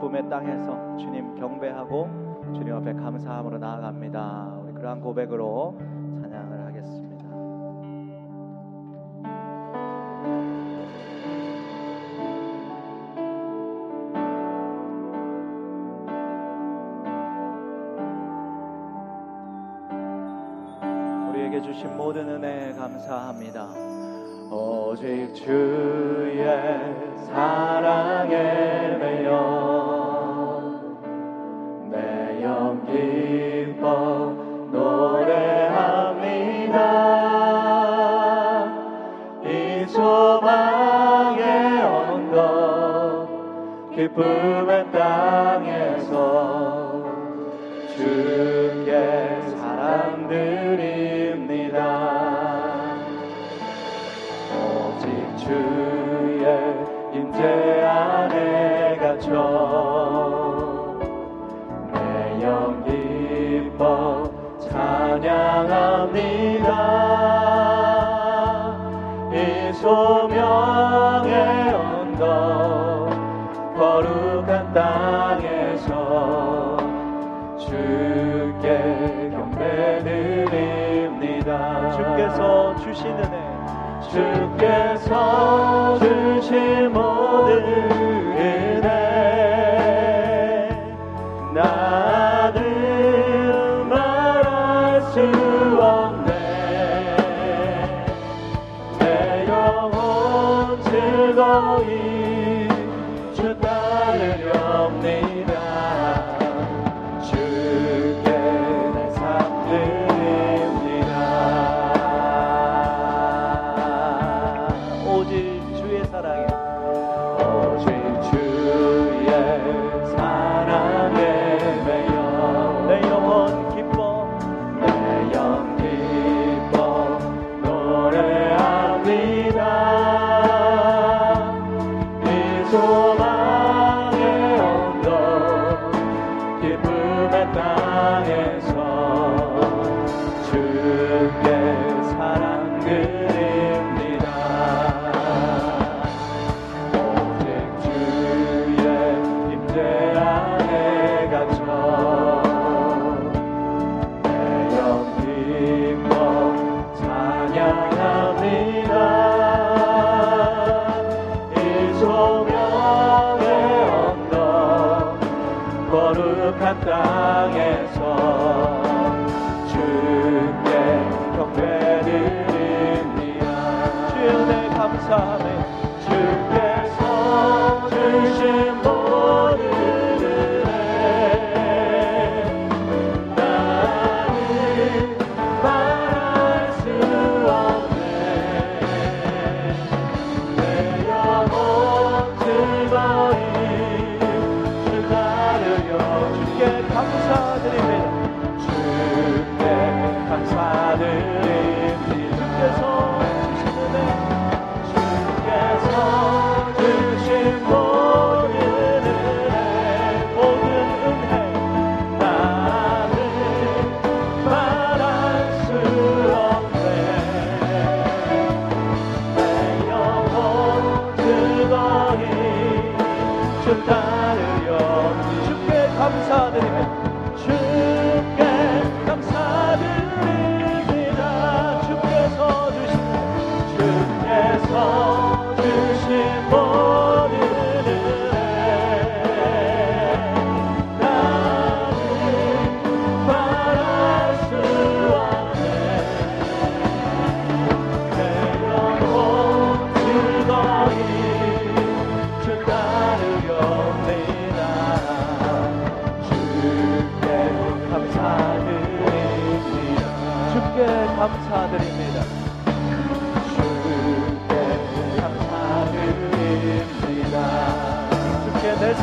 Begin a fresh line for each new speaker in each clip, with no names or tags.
기쁨의 땅에서 주님 경배하고 주님 앞에 감사함으로 나아갑니다. 우리 그러한 고백으로 찬양을 하겠습니다. 우리에게 주신 모든 은혜 감사합니다. 오직 주의 사랑에 주께 주께서 주신 은혜 주께서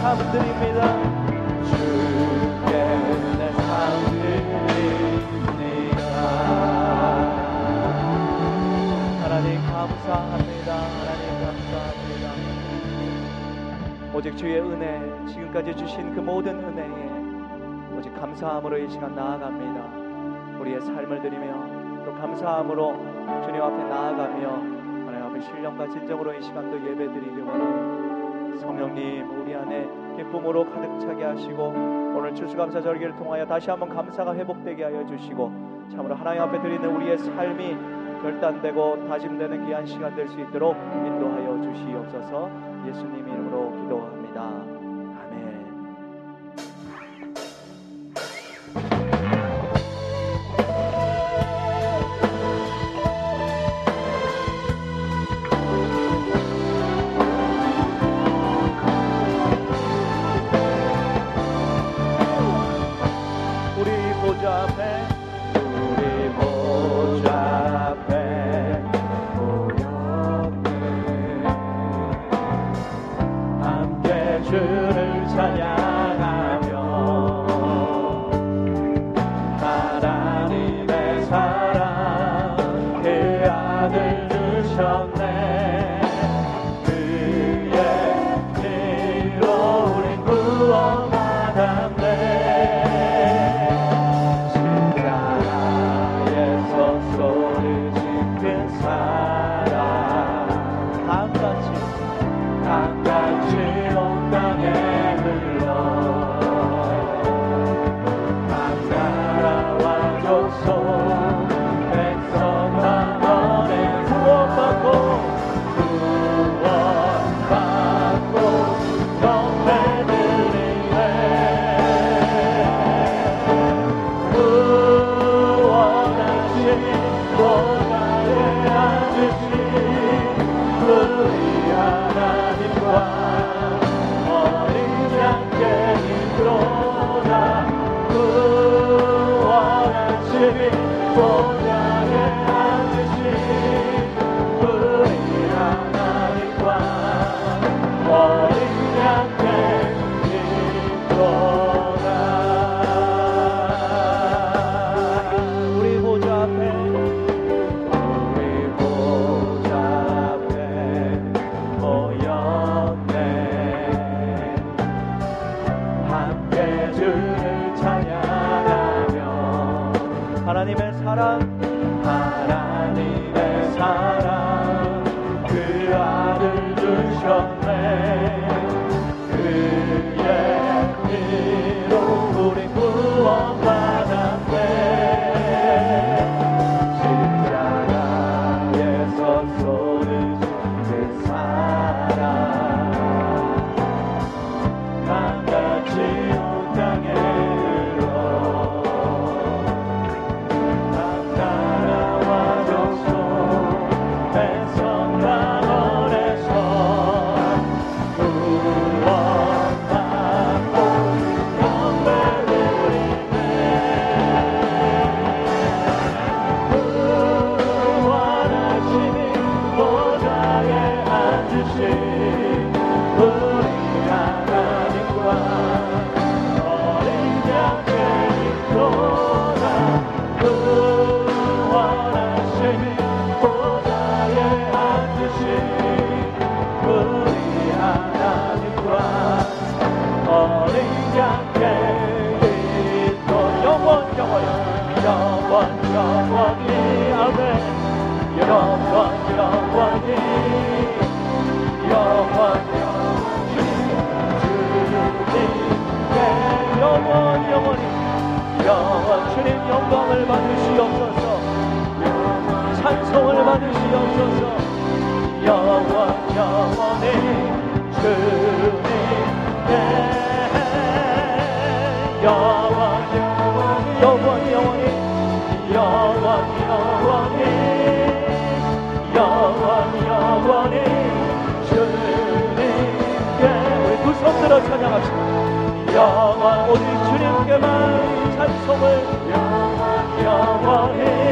삶 드립니다 주께 내삶 드립니다 하나님 감사합니다. 하나님 감사합니다. 오직 주의 은혜, 지금까지 주신 그 모든 은혜에 오직 감사함으로 이 시간 나아갑니다. 우리의 삶을 드리며 또 감사함으로 주님 앞에 나아가며 하나님 앞에 신령과 진정으로 이 시간도 예배 드리기 원합니다.
성령님 우리 안에 기쁨으로 가득 차게 하시고 오늘 주수감사 절기를 통하여 다시 한번 감사가 회복되게 하여 주시고 참으로 하나님 앞에 드리는 우리의 삶이 결단되고 다짐되는 귀한 시간 될 수 있도록 인도하여 주시옵소서 예수님 이름으로 기도합니다. 영광을 받으시옵소서. 찬송을 받으시옵소서. 영원 영원의 주님께. 영원 영원 영원 영원히 영원 영원히 영원 영원히 주님께. 우리 두손 들어 찬양합시다. 영원 오직 주님께만 찬송을 someone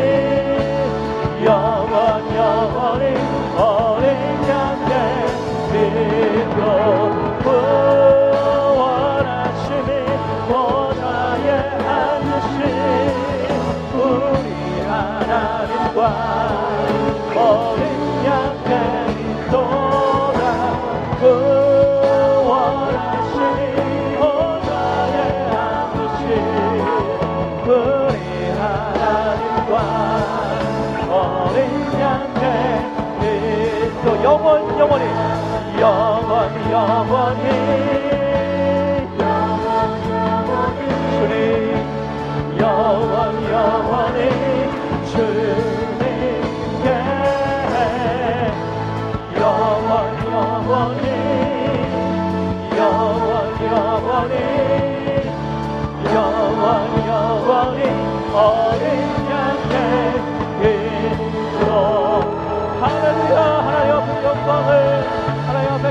영원히 영원히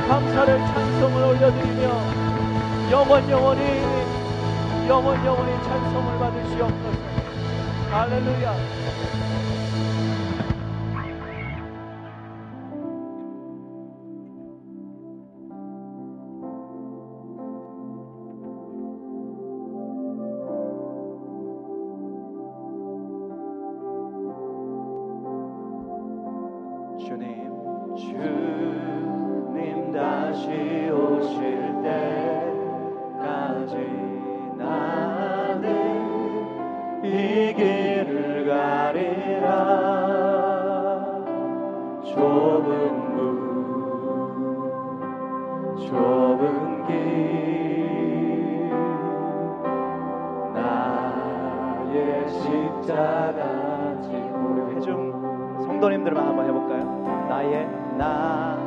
감사를 찬송을 올려드리며 영원 영원히 영원 영원히 찬송을 받으시옵소서. 할렐루야. 여러분들만 한번 해볼까요? 나의 나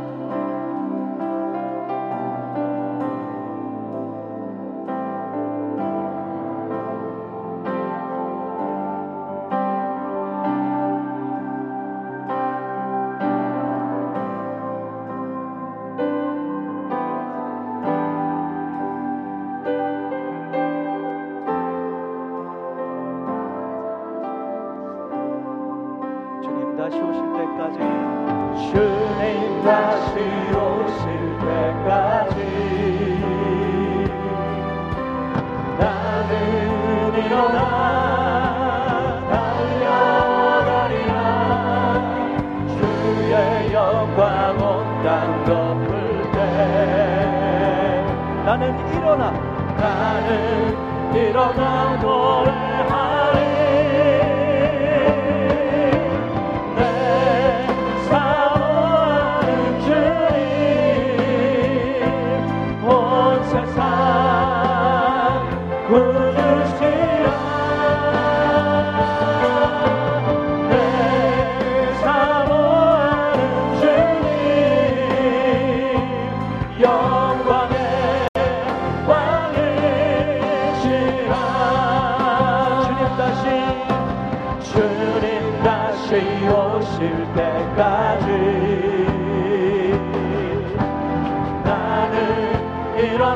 세상.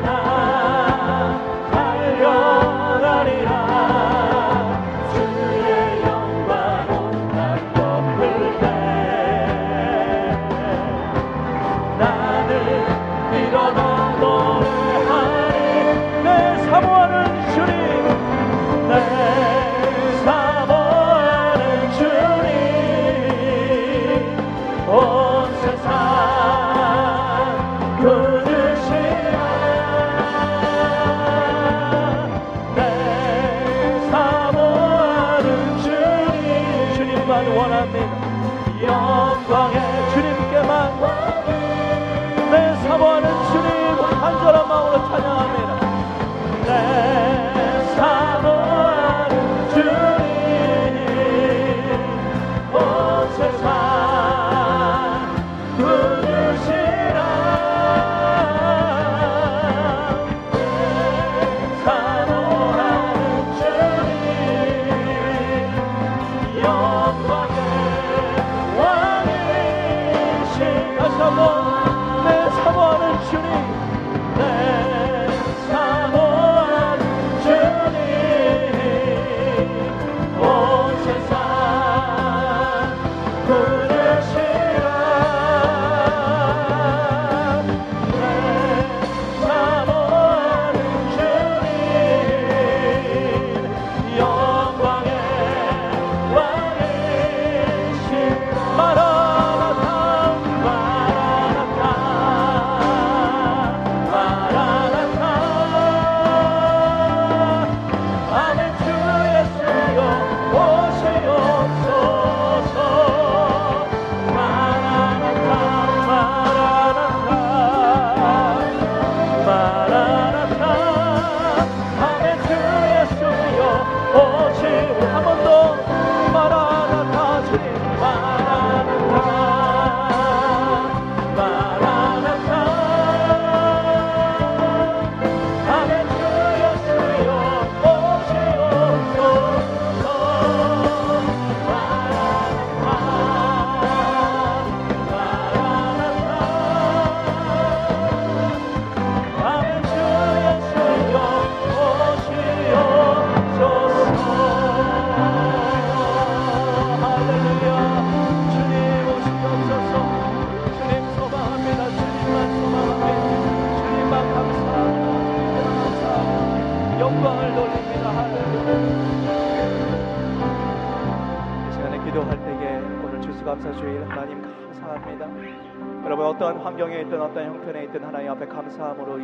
일어나. 감사함으로